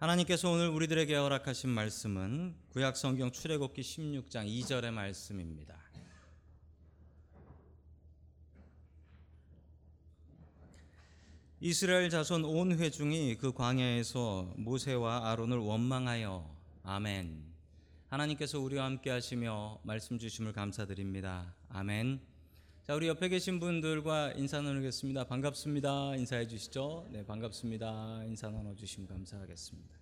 하나님께서 오늘 우리들에게 허락하신 말씀은 구약 성경 출애굽기 16장 2절의 말씀입니다. 이스라엘 자손 온 회중이 그 광야에서 모세와 아론을 원망하여 아멘. 하나님께서 우리와 함께 하시며 말씀 주심을 감사드립니다. 아멘. 자, 우리 옆에 계신 분들과 인사 나누겠습니다. 반갑습니다. 인사해 주시죠. 네, 반갑습니다. 인사 나눠 주시면 감사하겠습니다.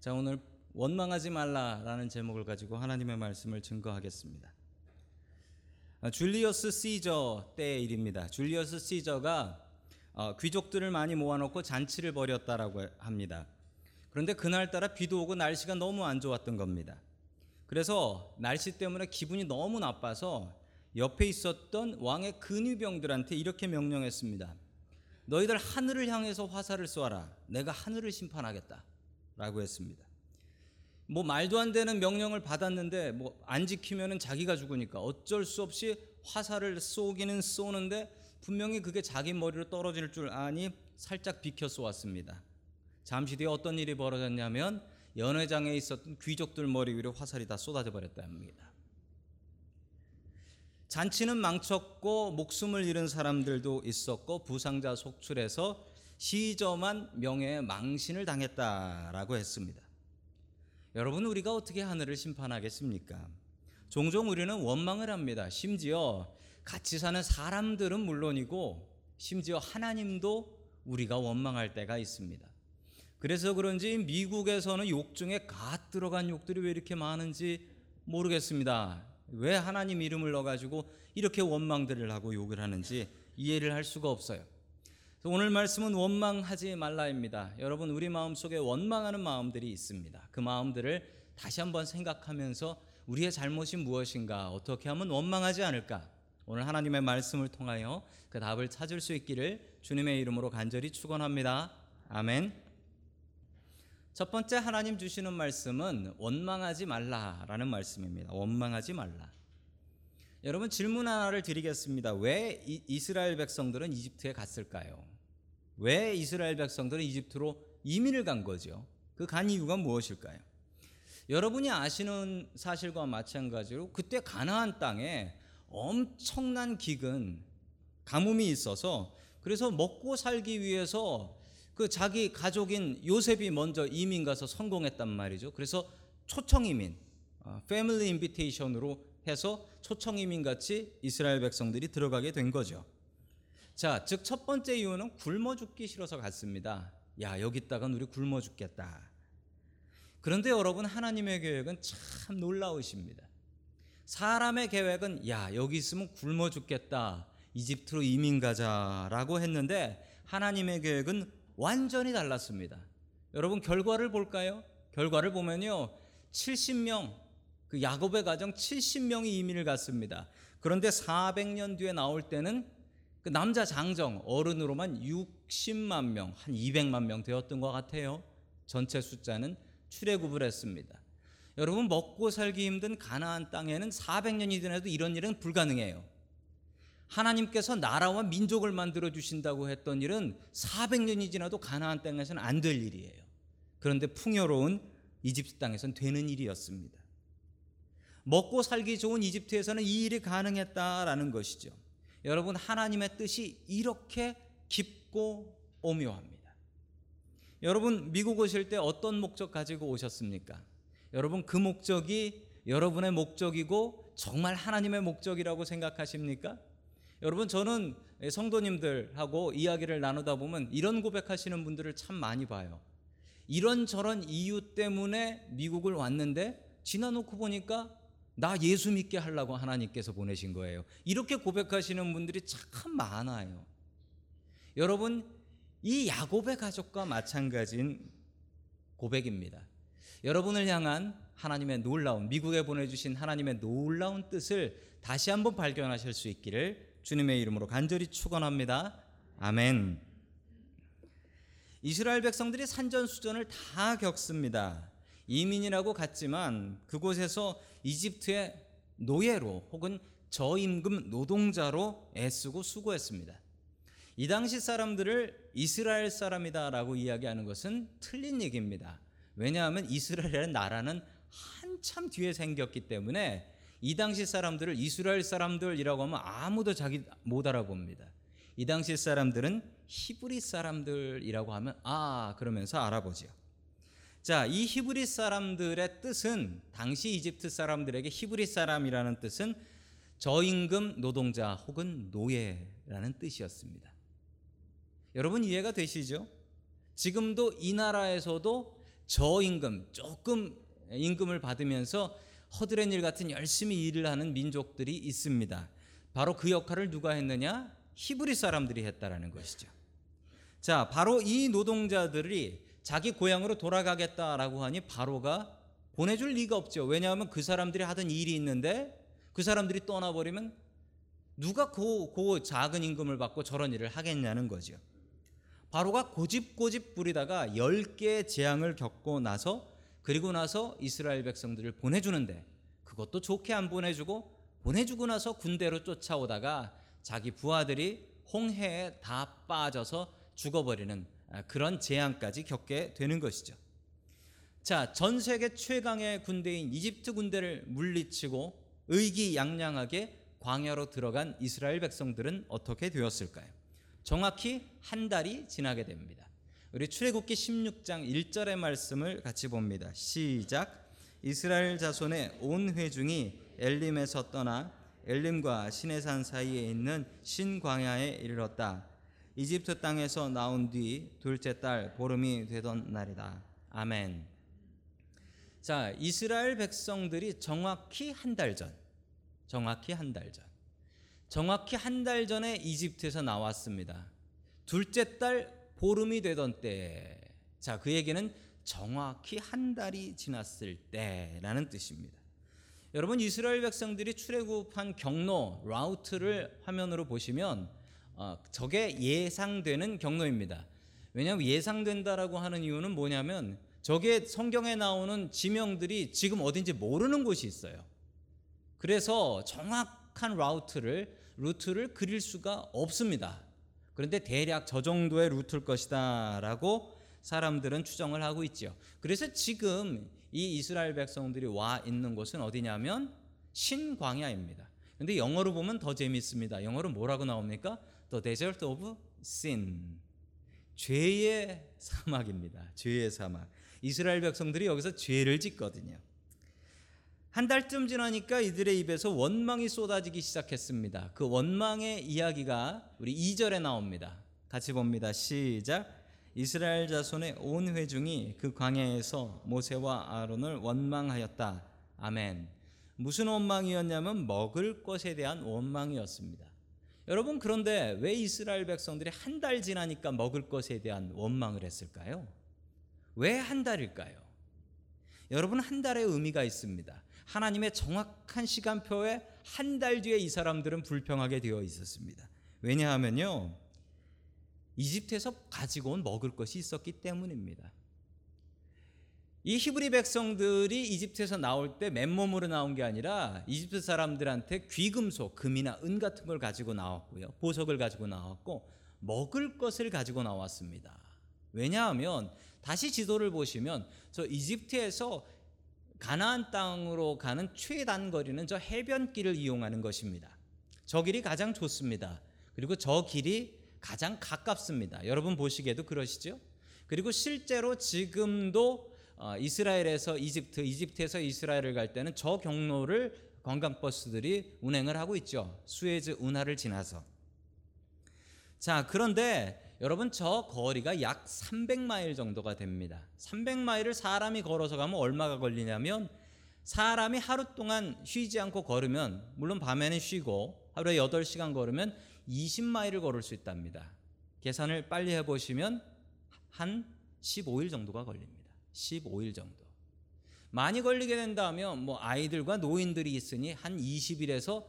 자, 오늘 원망하지 말라라는 제목을 가지고 하나님의 말씀을 증거하겠습니다. 아, 줄리어스 시저 때의 일입니다. 줄리어스 시저가 어, 귀족들을 많이 모아놓고 잔치를 벌였다라고 합니다. 그런데 그날따라 비도 오고 날씨가 너무 안 좋았던 겁니다. 그래서 날씨 때문에 기분이 너무 나빠서 옆에 있었던 왕의 근위병들한테 이렇게 명령했습니다. 너희들 하늘을 향해서 화살을 쏘아라. 내가 하늘을 심판하겠다. 라고 했습니다. 뭐 말도 안 되는 명령을 받았는데 뭐 안 지키면은 자기가 죽으니까 어쩔 수 없이 화살을 쏘기는 쏘는데 분명히 그게 자기 머리로 떨어질 줄 아니 살짝 비켜 쏘았습니다. 잠시 뒤에 어떤 일이 벌어졌냐면 연회장에 있었던 귀족들 머리 위로 화살이 다 쏟아져 버렸다 합니다. 잔치는 망쳤고 목숨을 잃은 사람들도 있었고 부상자 속출해서 시저만 명예의 망신을 당했다라고 했습니다. 여러분 우리가 어떻게 하늘을 심판하겠습니까? 종종 우리는 원망을 합니다. 심지어 같이 사는 사람들은 물론이고 심지어 하나님도 우리가 원망할 때가 있습니다. 그래서 그런지 미국에서는 욕 중에 갓 들어간 욕들이 왜 이렇게 많은지 모르겠습니다. 왜 하나님 이름을 넣어가지고 이렇게 원망들을 하고 욕을 하는지 이해를 할 수가 없어요. 오늘 말씀은 원망하지 말라입니다. 여러분 우리 마음 속에 원망하는 마음들이 있습니다. 그 마음들을 다시 한번 생각하면서 우리의 잘못이 무엇인가 어떻게 하면 원망하지 않을까 오늘 하나님의 말씀을 통하여 그 답을 찾을 수 있기를 주님의 이름으로 간절히 축원합니다. 아멘. 첫 번째 하나님 주시는 말씀은 원망하지 말라라는 말씀입니다. 원망하지 말라. 여러분 질문 하나를 드리겠습니다. 왜 이스라엘 백성들은 이집트에 갔을까요? 왜 이스라엘 백성들은 이집트로 이민을 간 거죠? 그 간 이유가 무엇일까요? 여러분이 아시는 사실과 마찬가지로 그때 가나안 땅에 엄청난 기근, 가뭄이 있어서 그래서 먹고 살기 위해서 그 자기 가족인 요셉이 먼저 이민 가서 성공했단 말이죠. 그래서 초청 이민, 패밀리 인비테이션으로 해서 초청 이민 같이 이스라엘 백성들이 들어가게 된 거죠. 자, 즉 첫 번째 이유는 굶어 죽기 싫어서 갔습니다. 야, 여기 있다간 우리 굶어 죽겠다. 그런데 여러분 하나님의 계획은 참 놀라우십니다. 사람의 계획은 야, 여기 있으면 굶어 죽겠다. 이집트로 이민 가자라고 했는데 하나님의 계획은 완전히 달랐습니다. 여러분 결과를 볼까요? 결과를 보면요. 70명 그 야곱의 가정 70명이 이민을 갔습니다. 그런데 400년 뒤에 나올 때는 그 남자 장정 어른으로만 60만 명, 한 200만 명 되었던 것 같아요. 전체 숫자는 출애굽을 했습니다. 여러분 먹고 살기 힘든 가나안 땅에는 400년이 지나도 이런 일은 불가능해요. 하나님께서 나라와 민족을 만들어 주신다고 했던 일은 400년이 지나도 가나안 땅에서는 안 될 일이에요. 그런데 풍요로운 이집트 땅에서는 되는 일이었습니다. 먹고 살기 좋은 이집트에서는 이 일이 가능했다라는 것이죠. 여러분 하나님의 뜻이 이렇게 깊고 오묘합니다. 여러분 미국 오실 때 어떤 목적 가지고 오셨습니까? 여러분 그 목적이 여러분의 목적이고 정말 하나님의 목적이라고 생각하십니까? 여러분 저는 성도님들하고 이야기를 나누다 보면 이런 고백하시는 분들을 참 많이 봐요. 이런저런 이유 때문에 미국을 왔는데 지나놓고 보니까 나 예수 믿게 하려고 하나님께서 보내신 거예요. 이렇게 고백하시는 분들이 참 많아요. 여러분, 이 야곱의 가족과 마찬가지인 고백입니다. 여러분을 향한 하나님의 놀라운, 미국에 보내주신 하나님의 놀라운 뜻을 다시 한번 발견하실 수 있기를 주님의 이름으로 간절히 축원합니다. 아멘. 이스라엘 백성들이 산전수전을 다 겪습니다. 이민이라고 갔지만 그곳에서 이집트의 노예로 혹은 저임금 노동자로 애쓰고 수고했습니다. 이 당시 사람들을 이스라엘 사람이다라고 이야기하는 것은 틀린 얘기입니다. 왜냐하면 이스라엘이라는 나라는 한참 뒤에 생겼기 때문에 이 당시 사람들을 이스라엘 사람들이라고 하면 아무도 자기 못 알아봅니다. 이 당시 사람들은 히브리 사람들이라고 하면 아 그러면서 알아보죠. 자, 이 히브리 사람들의 뜻은 당시 이집트 사람들에게 히브리 사람이라는 뜻은 저임금 노동자 혹은 노예라는 뜻이었습니다. 여러분 이해가 되시죠? 지금도 이 나라에서도 저임금 조금 임금을 받으면서 허드렛 일 같은 열심히 일을 하는 민족들이 있습니다. 바로 그 역할을 누가 했느냐? 히브리 사람들이 했다라는 것이죠. 자, 바로 이 노동자들이 자기 고향으로 돌아가겠다라고 하니 바로가 보내줄 리가 없죠. 왜냐하면 그 사람들이 하던 일이 있는데 그 사람들이 떠나버리면 누가 그, 그 작은 임금을 받고 저런 일을 하겠냐는 거죠. 바로가 고집고집 부리다가 10개의 재앙을 겪고 나서 그리고 나서 이스라엘 백성들을 보내주는데 그것도 좋게 안 보내주고 보내주고 나서 군대로 쫓아오다가 자기 부하들이 홍해에 다 빠져서 죽어버리는 그런 재앙까지 겪게 되는 것이죠. 자, 전 세계 최강의 군대인 이집트 군대를 물리치고 의기양양하게 광야로 들어간 이스라엘 백성들은 어떻게 되었을까요? 정확히 한 달이 지나게 됩니다. 우리 출애굽기 16장 1절의 말씀을 같이 봅니다. 시작. 이스라엘 자손의 온 회중이 엘림에서 떠나 엘림과 시내산 사이에 있는 신광야에 이르렀다. 이집트 땅에서 나온 뒤 둘째 달 보름이 되던 날이다. 아멘. 자, 이스라엘 백성들이 정확히 한 달 전, 정확히 한 달 전, 정확히 한 달 전에 이집트에서 나왔습니다. 둘째 달 보름이 되던 때, 자, 그 얘기는 정확히 한 달이 지났을 때라는 뜻입니다. 여러분 이스라엘 백성들이 출애굽한 경로 라우트를 화면으로 보시면 어, 저게 예상되는 경로입니다. 왜냐하면 예상된다라고 하는 이유는 뭐냐면 저게 성경에 나오는 지명들이 지금 어딘지 모르는 곳이 있어요. 그래서 정확한 라우트를 루트를 그릴 수가 없습니다. 그런데 대략 저 정도의 루트일 것이다라고 사람들은 추정을 하고 있죠. 그래서 지금 이 이스라엘 백성들이 와 있는 곳은 어디냐면 신광야입니다. 근데 영어로 보면 더 재밌습니다. 영어로 뭐라고 나옵니까? The Desert of Sin. 죄의 사막입니다. 죄의 사막. 이스라엘 백성들이 여기서 죄를 짓거든요. 한 달쯤 지나니까 이들의 입에서 원망이 쏟아지기 시작했습니다. 그 원망의 이야기가 우리 2절에 나옵니다. 같이 봅니다. 시작. 이스라엘 자손의 온 회중이 그 광야에서 모세와 아론을 원망하였다. 아멘. 무슨 원망이었냐면 먹을 것에 대한 원망이었습니다. 여러분 그런데 왜 이스라엘 백성들이 한 달 지나니까 먹을 것에 대한 원망을 했을까요? 왜 한 달일까요? 여러분 한 달의 의미가 있습니다. 하나님의 정확한 시간표에 한 달 뒤에 이 사람들은 불평하게 되어 있었습니다. 왜냐하면요. 이집트에서 가지고 온 먹을 것이 있었기 때문입니다. 이 히브리 백성들이 이집트에서 나올 때 맨몸으로 나온 게 아니라 이집트 사람들한테 귀금속, 금이나 은 같은 걸 가지고 나왔고요. 보석을 가지고 나왔고 먹을 것을 가지고 나왔습니다. 왜냐하면 다시 지도를 보시면 저 이집트에서 가나안 땅으로 가는 최단 거리는 저 해변길을 이용하는 것입니다. 저 길이 가장 좋습니다. 그리고 저 길이 가장 가깝습니다. 여러분 보시기에도 그러시죠? 그리고 실제로 지금도 어, 이스라엘에서 이집트, 이집트에서 이스라엘을 갈 때는 저 경로를 관광버스들이 운행을 하고 있죠. 수에즈 운하를 지나서. 자, 그런데 여러분 저 거리가 약 300마일 정도가 됩니다. 300마일을 사람이 걸어서 가면 얼마가 걸리냐면 사람이 하루 동안 쉬지 않고 걸으면 물론 밤에는 쉬고 하루에 8시간 걸으면 20마일을 걸을 수 있답니다. 계산을 빨리 해 보시면 한 15일 정도가 걸립니다. 15일 정도. 많이 걸리게 된다면 뭐 아이들과 노인들이 있으니 한 20일에서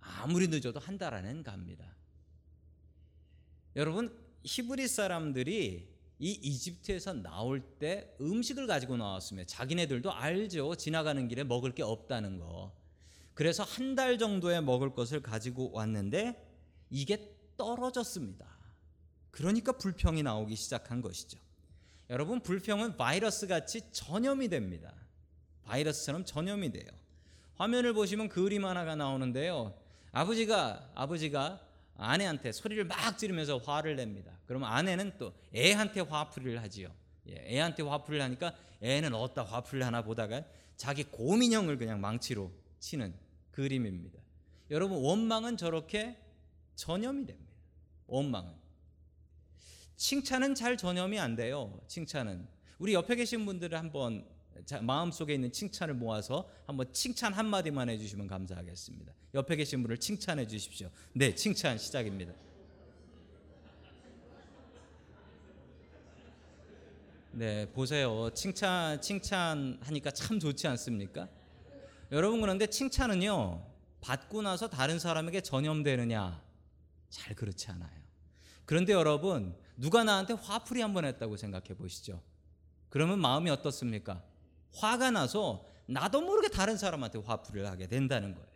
아무리 늦어도 한 달 안엔 갑니다. 여러분 히브리 사람들이 이 이집트에서 나올 때 음식을 가지고 나왔으면 자기네들도 알죠. 지나가는 길에 먹을 게 없다는 거. 그래서 한 달 정도의 먹을 것을 가지고 왔는데 이게 떨어졌습니다. 그러니까 불평이 나오기 시작한 것이죠. 여러분 불평은 바이러스 같이 전염이 됩니다. 바이러스처럼 전염이 돼요. 화면을 보시면 그림 하나가 나오는데요. 아버지가 아버지가 아내한테 소리를 막 지르면서 화를 냅니다. 그러면 아내는 또 애한테 화풀이를 하지요. 예, 애한테 화풀이를 하니까 애는 어디다 화풀이를 하나 보다가 자기 고민형을 그냥 망치로 치는 그림입니다. 여러분 원망은 저렇게 전염이 됩니다. 원망은 칭찬은 잘 전염이 안 돼요. 칭찬은 우리 옆에 계신 분들을 한번 마음 속에 있는 칭찬을 모아서 한번 칭찬 한 마디만 해주시면 감사하겠습니다. 옆에 계신 분을 칭찬해 주십시오. 네, 칭찬 시작입니다. 네, 보세요. 칭찬 칭찬하니까 참 좋지 않습니까? 여러분 그런데 칭찬은요 받고 나서 다른 사람에게 전염되느냐? 잘 그렇지 않아요. 그런데 여러분 누가 나한테 화풀이 한번 했다고 생각해 보시죠. 그러면 마음이 어떻습니까? 화가 나서 나도 모르게 다른 사람한테 화풀이를 하게 된다는 거예요.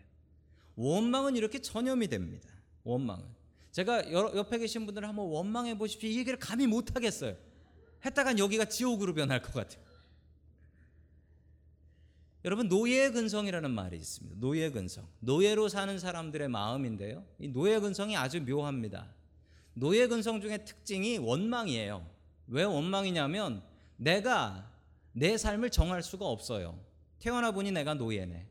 원망은 이렇게 전염이 됩니다. 원망은. 제가 옆에 계신 분들 한번 원망해 보십시오. 이 얘기를 감히 못 하겠어요. 했다간 여기가 지옥으로 변할 것 같아요. 여러분 노예 근성이라는 말이 있습니다. 노예 근성. 노예로 사는 사람들의 마음인데요. 이 노예 근성이 아주 묘합니다. 노예 근성 중에 특징이 원망이에요. 왜 원망이냐면 내가 내 삶을 정할 수가 없어요. 태어나 보니 내가 노예네.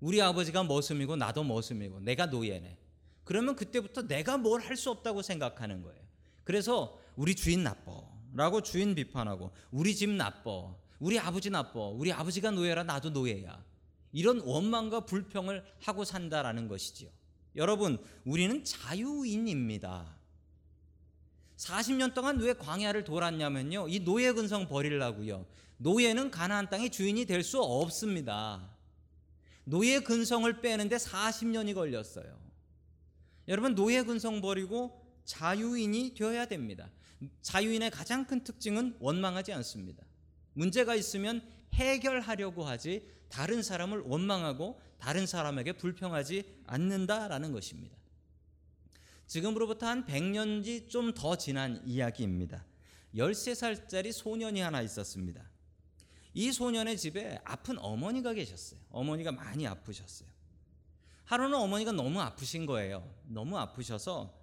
우리 아버지가 머슴이고 나도 머슴이고 내가 노예네. 그러면 그때부터 내가 뭘 할 수 없다고 생각하는 거예요. 그래서 우리 주인 나빠. 라고 주인 비판하고 우리 집 나빠. 우리 아버지 나빠. 우리 아버지가 노예라 나도 노예야. 이런 원망과 불평을 하고 산다라는 것이지요. 여러분, 우리는 자유인입니다. 40년 동안 왜 광야를 돌았냐면요. 이 노예 근성 버리려고요. 노예는 가나안 땅의 주인이 될 수 없습니다. 노예 근성을 빼는데 40년이 걸렸어요. 여러분 노예 근성 버리고 자유인이 되어야 됩니다. 자유인의 가장 큰 특징은 원망하지 않습니다. 문제가 있으면 해결하려고 하지 다른 사람을 원망하고 다른 사람에게 불평하지 않는다라는 것입니다. 지금으로부터 한 100년지 좀 더 지난 이야기입니다. 13살짜리 소년이 하나 있었습니다. 이 소년의 집에 아픈 어머니가 계셨어요. 어머니가 많이 아프셨어요. 하루는 어머니가 너무 아프신 거예요. 너무 아프셔서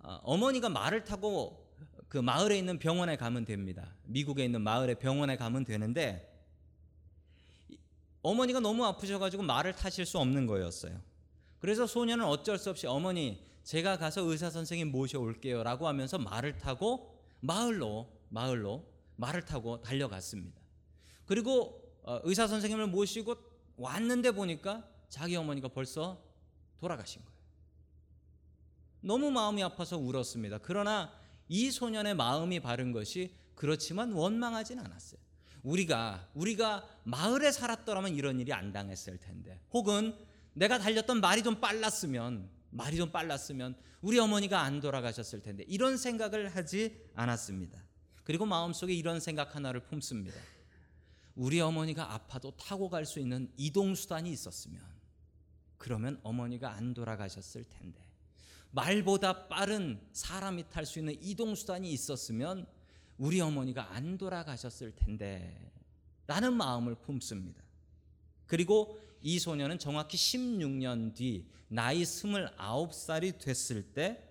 어, 어머니가 말을 타고 그 마을에 있는 병원에 가면 됩니다. 미국에 있는 마을의 병원에 가면 되는데 어머니가 너무 아프셔가지고 말을 타실 수 없는 거였어요. 그래서 소년은 어쩔 수 없이 어머니 제가 가서 의사 선생님 모셔올게요라고 하면서 말을 타고 마을로 마을로 말을 타고 달려갔습니다. 그리고 어, 의사 선생님을 모시고 왔는데 보니까 자기 어머니가 벌써 돌아가신 거예요. 너무 마음이 아파서 울었습니다. 그러나 이 소년의 마음이 바른 것이 그렇지만 원망하진 않았어요. 우리가 우리가 마을에 살았더라면 이런 일이 안 당했을 텐데 혹은 내가 달렸던 말이 좀 빨랐으면 말이 좀 빨랐으면 우리 어머니가 안 돌아가셨을 텐데 이런 생각을 하지 않았습니다. 그리고 마음속에 이런 생각 하나를 품습니다. 우리 어머니가 아파도 타고 갈 수 있는 이동 수단이 있었으면 그러면 어머니가 안 돌아가셨을 텐데 말보다 빠른 사람이 탈 수 있는 이동 수단이 있었으면 우리 어머니가 안 돌아가셨을 텐데 라는 마음을 품습니다. 그리고 이 소녀는 정확히 16년 뒤 나이 29살이 됐을 때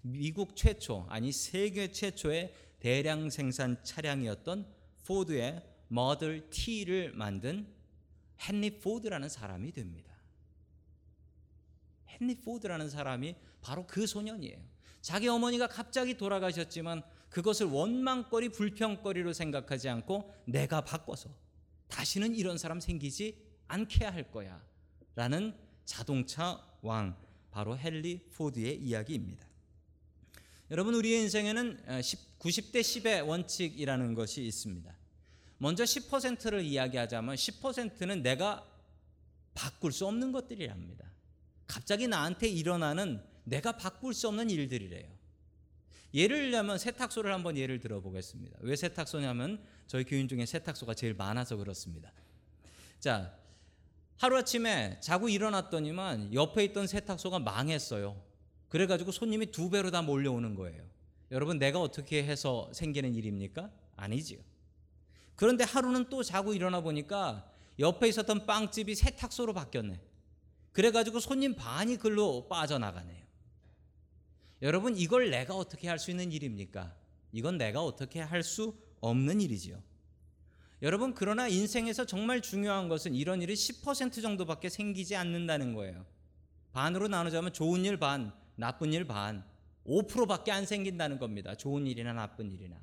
미국 최초 아니 세계 최초의 대량 생산 차량이었던 포드의 모델 T를 만든 헨리 포드라는 사람이 됩니다. 헨리 포드라는 사람이 바로 그 소년이에요. 자기 어머니가 갑자기 돌아가셨지만 그것을 원망거리 불평거리로 생각하지 않고 내가 바꿔서 다시는 이런 사람 생기지 않게 할 거야. 라는 자동차 왕 바로 헨리 포드의 이야기입니다. 여러분 우리의 인생에는 90대 10의 원칙이라는 것이 있습니다. 먼저 10%를 이야기하자면 10%는 내가 바꿀 수 없는 것들이랍니다. 갑자기 나한테 일어나는 내가 바꿀 수 없는 일들이래요. 예를 들면 세탁소를 한번 예를 들어 보겠습니다. 왜 세탁소냐면 저희 교인 중에 세탁소가 제일 많아서 그렇습니다. 자, 하루아침에 자고 일어났더니만 옆에 있던 세탁소가 망했어요. 그래가지고 손님이 두 배로 다 몰려오는 거예요. 여러분 내가 어떻게 해서 생기는 일입니까? 아니지요. 그런데 하루는 또 자고 일어나 보니까 옆에 있었던 빵집이 세탁소로 바뀌었네. 그래가지고 손님 반이 글로 빠져나가네요. 여러분 이걸 내가 어떻게 할 수 있는 일입니까? 이건 내가 어떻게 할 수 없는 일이지요. 여러분 그러나 인생에서 정말 중요한 것은 이런 일이 10% 정도밖에 생기지 않는다는 거예요. 반으로 나누자면 좋은 일 반, 나쁜 일 반, 5%밖에 안 생긴다는 겁니다. 좋은 일이나 나쁜 일이나.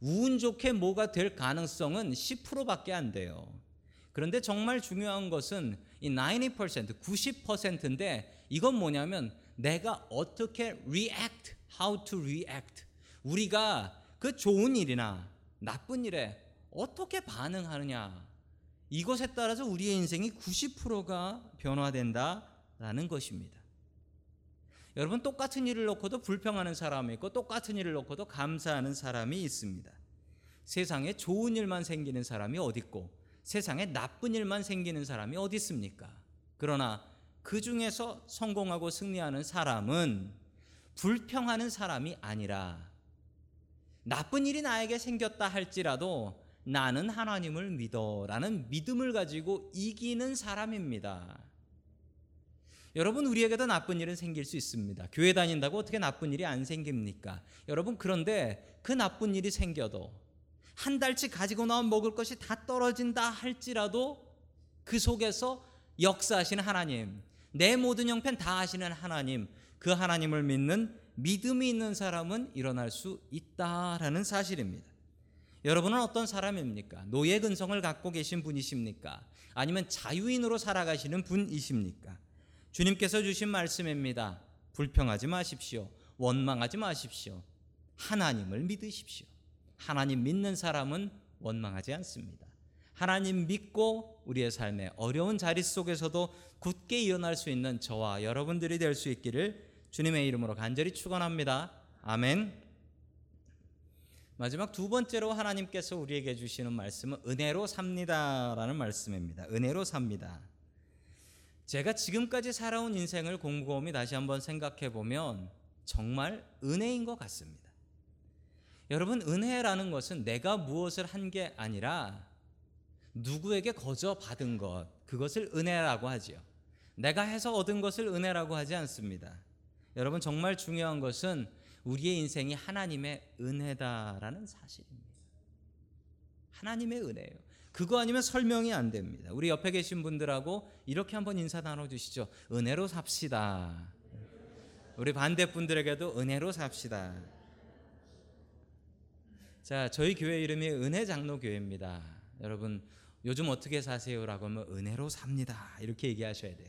운 좋게 뭐가 될 가능성은 10%밖에 안 돼요. 그런데 정말 중요한 것은 이 90%, 90%인데 이건 뭐냐면 내가 어떻게 react, how to react. 우리가 그 좋은 일이나 나쁜 일에 어떻게 반응하느냐. 이것에 따라서 우리의 인생이 90%가 변화된다라는 것입니다. 여러분 똑같은 일을 놓고도 불평하는 사람이 있고 똑같은 일을 놓고도 감사하는 사람이 있습니다. 세상에 좋은 일만 생기는 사람이 어디 있고 세상에 나쁜 일만 생기는 사람이 어디 있습니까? 그러나 그 중에서 성공하고 승리하는 사람은 불평하는 사람이 아니라 나쁜 일이 나에게 생겼다 할지라도 나는 하나님을 믿어라는 믿음을 가지고 이기는 사람입니다. 여러분 우리에게도 나쁜 일은 생길 수 있습니다. 교회 다닌다고 어떻게 나쁜 일이 안 생깁니까? 여러분 그런데 그 나쁜 일이 생겨도 한 달치 가지고 나온 먹을 것이 다 떨어진다 할지라도 그 속에서 역사하시는 하나님, 내 모든 형편 다 하시는 하나님, 그 하나님을 믿는 믿음이 있는 사람은 일어날 수 있다라는 사실입니다. 여러분은 어떤 사람입니까? 노예 근성을 갖고 계신 분이십니까? 아니면 자유인으로 살아가시는 분이십니까? 주님께서 주신 말씀입니다. 불평하지 마십시오. 원망하지 마십시오. 하나님을 믿으십시오. 하나님 믿는 사람은 원망하지 않습니다. 하나님 믿고 우리의 삶의 어려운 자리 속에서도 굳게 일어날 수 있는 저와 여러분들이 될 수 있기를 주님의 이름으로 간절히 축원합니다. 아멘. 마지막 두 번째로 하나님께서 우리에게 주시는 말씀은 은혜로 삽니다라는 말씀입니다. 은혜로 삽니다. 제가 지금까지 살아온 인생을 곰곰이 다시 한번 생각해 보면 정말 은혜인 것 같습니다. 여러분, 은혜라는 것은 내가 무엇을 한 게 아니라 누구에게 거저 받은 것, 그것을 은혜라고 하지요. 내가 해서 얻은 것을 은혜라고 하지 않습니다. 여러분, 정말 중요한 것은 우리의 인생이 하나님의 은혜다라는 사실입니다. 하나님의 은혜예요. 그거 아니면 설명이 안 됩니다. 우리 옆에 계신 분들하고 이렇게 한번 인사 나눠 주시죠. 은혜로 삽시다. 우리 반대 분들에게도 은혜로 삽시다. 자, 저희 교회 이름이 은혜 장로 교회입니다. 여러분 요즘 어떻게 사세요라고 하면 은혜로 삽니다. 이렇게 얘기하셔야 돼요.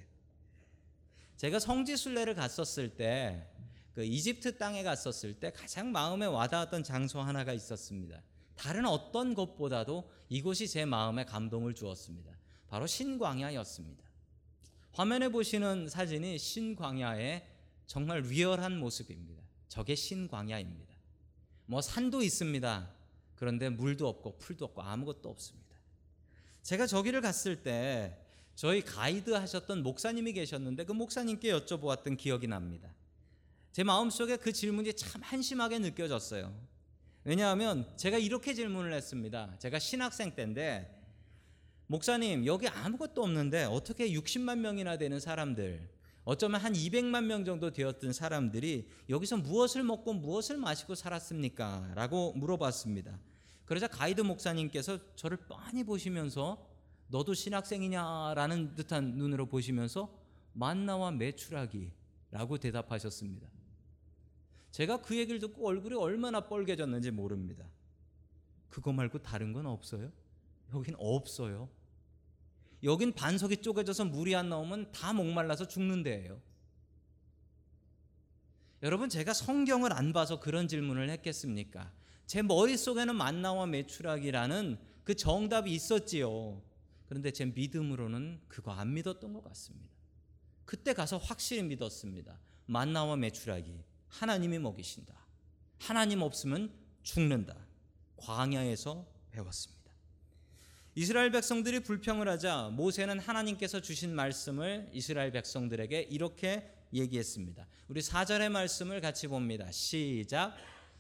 제가 성지 순례를 갔었을 때 그 이집트 땅에 갔었을 때 가장 마음에 와닿았던 장소 하나가 있었습니다. 다른 어떤 것보다도 이곳이 제 마음에 감동을 주었습니다. 바로 신광야였습니다. 화면에 보시는 사진이 신광야의 정말 리얼한 모습입니다. 저게 신광야입니다. 뭐 산도 있습니다. 그런데 물도 없고 풀도 없고 아무것도 없습니다. 제가 저기를 갔을 때 저희 가이드 하셨던 목사님이 계셨는데 그 목사님께 여쭤보았던 기억이 납니다. 제 마음속에 그 질문이 참 한심하게 느껴졌어요. 왜냐하면 제가 이렇게 질문을 했습니다. 제가 신학생 때인데 목사님 여기 아무것도 없는데 어떻게 60만 명이나 되는 사람들 어쩌면 한 200만 명 정도 되었던 사람들이 여기서 무엇을 먹고 무엇을 마시고 살았습니까? 라고 물어봤습니다. 그러자 가이드 목사님께서 저를 뻔히 보시면서 너도 신학생이냐라는 듯한 눈으로 보시면서 만나와 매출하기라고 대답하셨습니다. 제가 그 얘기를 듣고 얼굴이 얼마나 뻘개졌는지 모릅니다. 그거 말고 다른 건 없어요? 여긴 없어요. 여긴 반석이 쪼개져서 물이 안 나오면 다 목말라서 죽는 데예요. 여러분 제가 성경을 안 봐서 그런 질문을 했겠습니까? 제 머릿속에는 만나와 매출하기라는 그 정답이 있었지요. 그런데 제 믿음으로는 그거 안 믿었던 것 같습니다. 그때 가서 확실히 믿었습니다. 만나와 매출하기. 하나님이 먹이신다. 하나님 없으면 죽는다. 광야에서 배웠습니다. 이스라엘 백성들이 불평을 하자 모세는 하나님께서 주신 말씀을 이스라엘 백성들에게 이렇게 얘기했습니다. 우리 4절의 말씀을 같이 봅니다. 시작.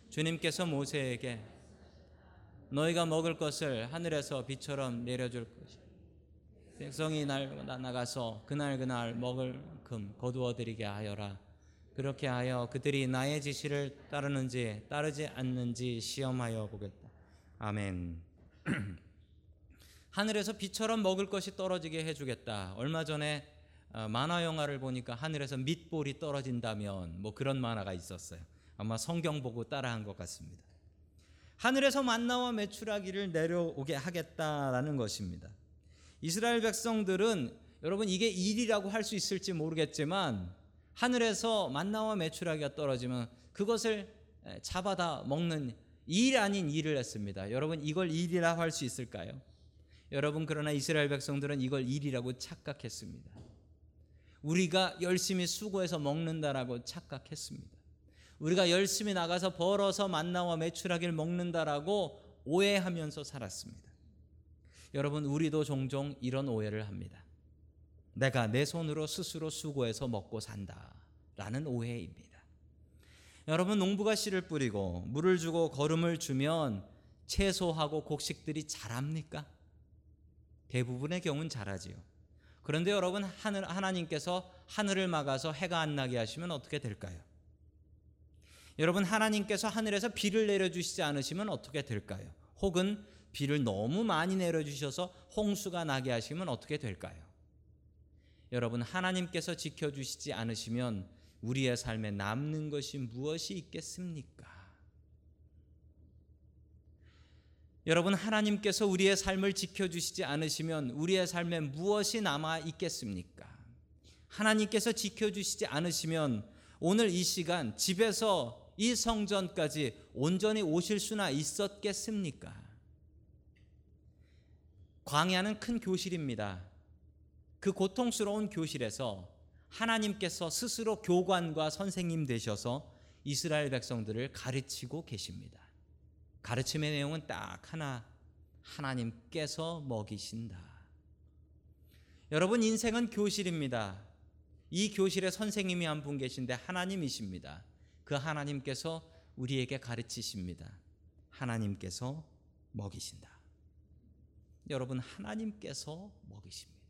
주님께서 모세에게 너희가 먹을 것을 하늘에서 비처럼 내려줄 것이 백성이 날마다 나가서 그날 그날 먹을 금 거두어 드리게 하여라. 그렇게 하여 그들이 나의 지시를 따르는지 따르지 않는지 시험하여 보겠다. 아멘. 하늘에서 비처럼 먹을 것이 떨어지게 해주겠다. 얼마 전에 어, 만화 영화를 보니까 하늘에서 밑볼이 떨어진다면 뭐 그런 만화가 있었어요. 아마 성경 보고 따라한 것 같습니다. 하늘에서 만나와 메추라기를 내려오게 하겠다라는 것입니다. 이스라엘 백성들은 여러분 이게 일이라고 할 수 있을지 모르겠지만 하늘에서 만나와 메추라기가 떨어지면 그것을 잡아다 먹는 일 아닌 일을 했습니다. 여러분 이걸 일이라 할 수 있을까요? 여러분 그러나 이스라엘 백성들은 이걸 일이라고 착각했습니다. 우리가 열심히 수고해서 먹는다라고 착각했습니다. 우리가 열심히 나가서 벌어서 만나와 매출하기를 먹는다라고 오해하면서 살았습니다. 여러분 우리도 종종 이런 오해를 합니다. 내가 내 손으로 스스로 수고해서 먹고 산다 라는 오해입니다. 여러분 농부가 씨를 뿌리고 물을 주고 거름을 주면 채소하고 곡식들이 자랍니까? 대부분의 경우는 자라지요. 그런데 여러분 하늘 하나님께서 하늘을 막아서 해가 안 나게 하시면 어떻게 될까요? 여러분 하나님께서 하늘에서 비를 내려 주시지 않으시면 어떻게 될까요? 혹은 비를 너무 많이 내려 주셔서 홍수가 나게 하시면 어떻게 될까요? 여러분 하나님께서 지켜 주시지 않으시면 우리의 삶에 남는 것이 무엇이 있겠습니까? 여러분 하나님께서 우리의 삶을 지켜 주시지 않으시면 우리의 삶에 무엇이 남아 있겠습니까? 하나님께서 지켜 주시지 않으시면 오늘 이 시간 집에서 이 성전까지 온전히 오실 수나 있었겠습니까? 광야는 큰 교실입니다. 그 고통스러운 교실에서 하나님께서 스스로 교관과 선생님 되셔서 이스라엘 백성들을 가르치고 계십니다. 가르침의 내용은 딱 하나 하나님께서 먹이신다. 여러분 인생은 교실입니다. 이 교실에 선생님이 한 분 계신데 하나님이십니다. 그 하나님께서 우리에게 가르치십니다. 하나님께서 먹이신다. 여러분 하나님께서 먹이십니다.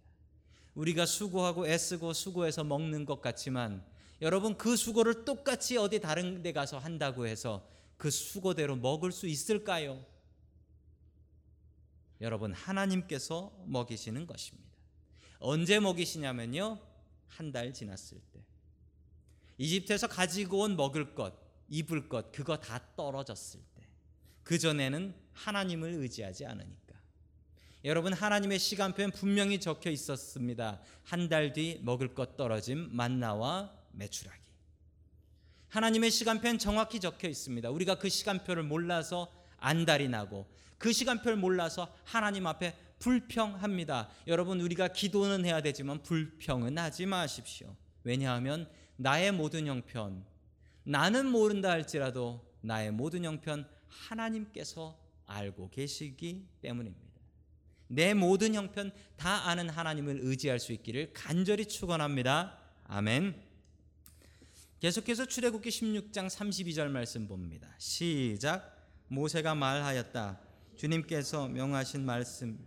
우리가 수고하고 애쓰고 수고해서 먹는 것 같지만 여러분 그 수고를 똑같이 어디 다른 데 가서 한다고 해서 그 수고대로 먹을 수 있을까요? 여러분 하나님께서 먹이시는 것입니다. 언제 먹이시냐면요. 한 달 지났을 때. 이집트에서 가지고 온 먹을 것, 입을 것 그거 다 떨어졌을 때. 그 전에는 하나님을 의지하지 않으니까. 여러분 하나님의 시간표엔 분명히 적혀 있었습니다. 한 달 뒤 먹을 것 떨어짐 만나와 매출하기. 하나님의 시간표는 정확히 적혀 있습니다. 우리가 그 시간표를 몰라서 안달이 나고 그 시간표를 몰라서 하나님 앞에 불평합니다. 여러분 우리가 기도는 해야 되지만 불평은 하지 마십시오. 왜냐하면 나의 모든 형편 나는 모른다 할지라도 나의 모든 형편 하나님께서 알고 계시기 때문입니다. 내 모든 형편 다 아는 하나님을 의지할 수 있기를 간절히 축원합니다. 아멘. 계속해서 출애굽기 16장 32절 말씀 봅니다. 시작. 모세가 말하였다. 주님께서 명하신 말씀.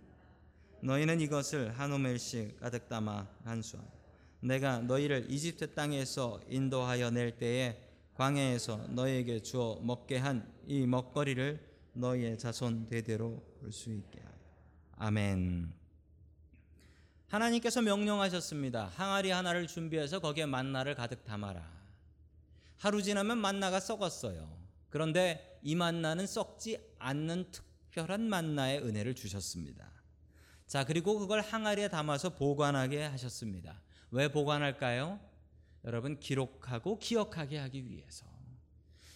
너희는 이것을 한 오멜씩 가득 담아 한수하라. 내가 너희를 이집트 땅에서 인도하여 낼 때에 광야에서 너희에게 주어 먹게 한 이 먹거리를 너희의 자손 대대로 볼 수 있게. 아멘. 하나님께서 명령하셨습니다. 항아리 하나를 준비해서 거기에 만나를 가득 담아라. 하루 지나면 만나가 썩었어요. 그런데 이 만나는 썩지 않는 특별한 만나의 은혜를 주셨습니다. 자, 그리고 그걸 항아리에 담아서 보관하게 하셨습니다. 왜 보관할까요? 여러분 기록하고 기억하게 하기 위해서.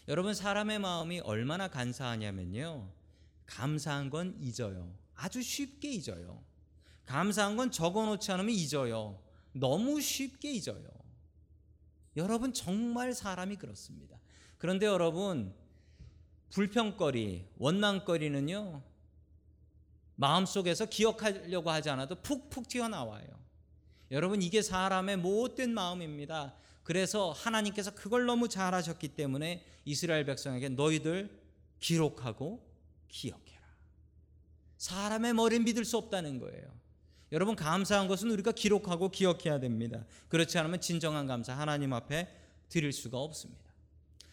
여러분 사람의 마음이 얼마나 간사하냐면요. 감사한 건 잊어요. 아주 쉽게 잊어요. 감사한 건 적어 놓지 않으면 잊어요. 너무 쉽게 잊어요. 여러분 정말 사람이 그렇습니다. 그런데 여러분 불평거리, 원망거리는요. 마음속에서 기억하려고 하지 않아도 푹푹 튀어나와요. 여러분 이게 사람의 못된 마음입니다. 그래서 하나님께서 그걸 너무 잘하셨기 때문에 이스라엘 백성에게 너희들 기록하고 기억해라. 사람의 머리는 믿을 수 없다는 거예요. 여러분 감사한 것은 우리가 기록하고 기억해야 됩니다. 그렇지 않으면 진정한 감사 하나님 앞에 드릴 수가 없습니다.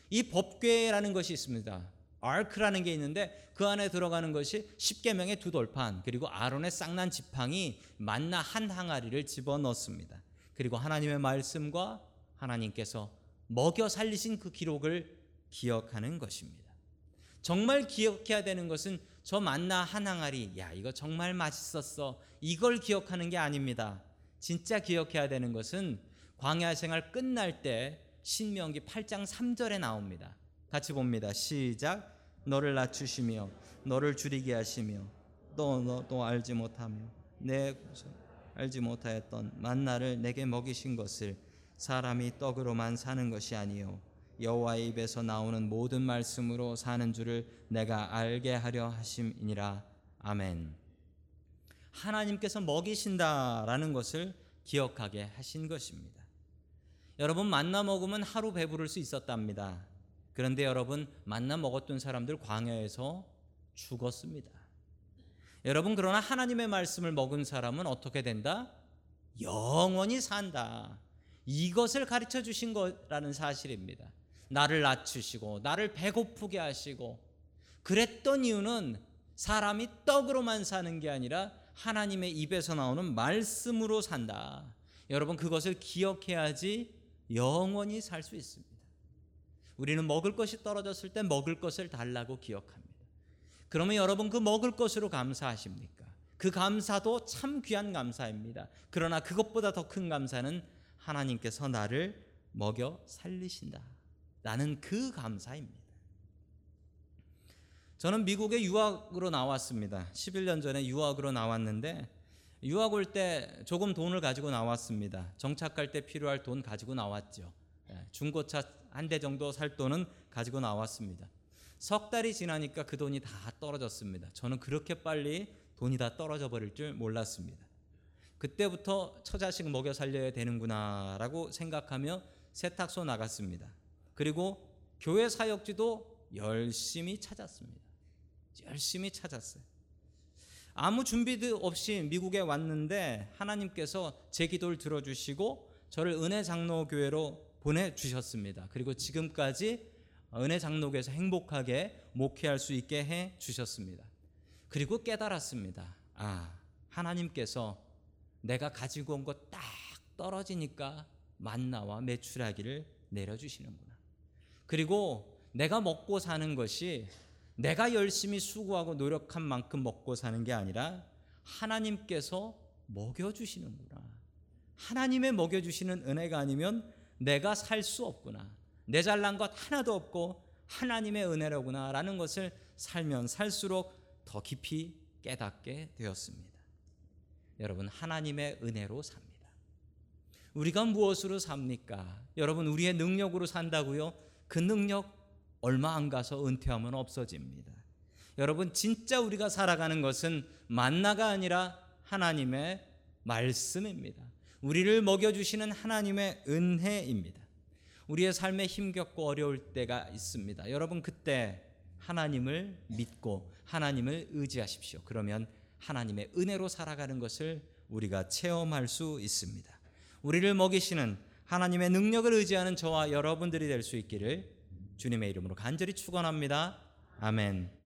이 법궤라는 것이 있습니다. 아크라는 게 있는데 그 안에 들어가는 것이 십계명의 두 돌판 그리고 아론의 쌍난 지팡이 만나 한 항아리를 집어 넣습니다. 그리고 하나님의 말씀과 하나님께서 먹여 살리신 그 기록을 기억하는 것입니다. 정말 기억해야 되는 것은 저 만나 한 항아리 야 이거 정말 맛있었어 이걸 기억하는 게 아닙니다. 진짜 기억해야 되는 것은 광야 생활 끝날 때 신명기 8장 3절에 나옵니다. 같이 봅니다. 시작. 너를 낮추시며 너를 줄이게 하시며 또 너도 알지 못하며 내 알지 못하였던 만나를 내게 먹이신 것을 사람이 떡으로만 사는 것이 아니요 여호와의 입에서 나오는 모든 말씀으로 사는 줄을 내가 알게 하려 하심이니라 아멘. 하나님께서 먹이신다라는 것을 기억하게 하신 것입니다. 여러분 만나 먹으면 하루 배부를 수 있었답니다. 그런데 여러분 만나 먹었던 사람들 광야에서 죽었습니다. 여러분 그러나 하나님의 말씀을 먹은 사람은 어떻게 된다? 영원히 산다. 이것을 가르쳐 주신 거라는 사실입니다. 나를 낮추시고 나를 배고프게 하시고 그랬던 이유는 사람이 떡으로만 사는 게 아니라 하나님의 입에서 나오는 말씀으로 산다. 여러분 그것을 기억해야지 영원히 살 수 있습니다. 우리는 먹을 것이 떨어졌을 때 먹을 것을 달라고 기억합니다. 그러면 여러분 그 먹을 것으로 감사하십니까? 그 감사도 참 귀한 감사입니다. 그러나 그것보다 더 큰 감사는 하나님께서 나를 먹여 살리신다. 나는 그 감사입니다. 저는 미국에 유학으로 나왔습니다. 11년 전에 유학으로 나왔는데 유학 올 때 조금 돈을 가지고 나왔습니다. 정착할 때 필요할 돈 가지고 나왔죠. 예, 중고차 한 대 정도 살 돈은 가지고 나왔습니다. 석 달이 지나니까 그 돈이 다 떨어졌습니다. 저는 그렇게 빨리 돈이 다 떨어져 버릴 줄 몰랐습니다. 그때부터 처자식 먹여 살려야 되는구나라고 생각하며 세탁소 나갔습니다. 그리고 교회 사역지도 열심히 찾았습니다. 열심히 찾았어요. 아무 준비도 없이 미국에 왔는데 하나님께서 제 기도를 들어주시고 저를 은혜 장로 교회로 보내주셨습니다. 그리고 지금까지 은혜 장로교에서 행복하게 목회할 수 있게 해 주셨습니다. 그리고 깨달았습니다. 아, 하나님께서 내가 가지고 온것딱 떨어지니까 만나와 매출하기를 내려주시는구나. 그리고 내가 먹고 사는 것이 내가 열심히 수고하고 노력한 만큼 먹고 사는 게 아니라 하나님께서 먹여주시는구나. 하나님의 먹여주시는 은혜가 아니면 내가 살 수 없구나. 내 잘난 것 하나도 없고 하나님의 은혜로구나 라는 것을 살면 살수록 더 깊이 깨닫게 되었습니다. 여러분 하나님의 은혜로 삽니다. 우리가 무엇으로 삽니까? 여러분 우리의 능력으로 산다고요? 그 능력 얼마 안 가서 은퇴하면 없어집니다. 여러분 진짜 우리가 살아가는 것은 만나가 아니라 하나님의 말씀입니다. 우리를 먹여주시는 하나님의 은혜입니다. 우리의 삶에 힘겹고 어려울 때가 있습니다. 여러분 그때 하나님을 믿고 하나님을 의지하십시오. 그러면 하나님의 은혜로 살아가는 것을 우리가 체험할 수 있습니다. 우리를 먹이시는 하나님의 능력을 의지하는 저와 여러분들이 될 수 있기를 주님의 이름으로 간절히 축원합니다. 아멘.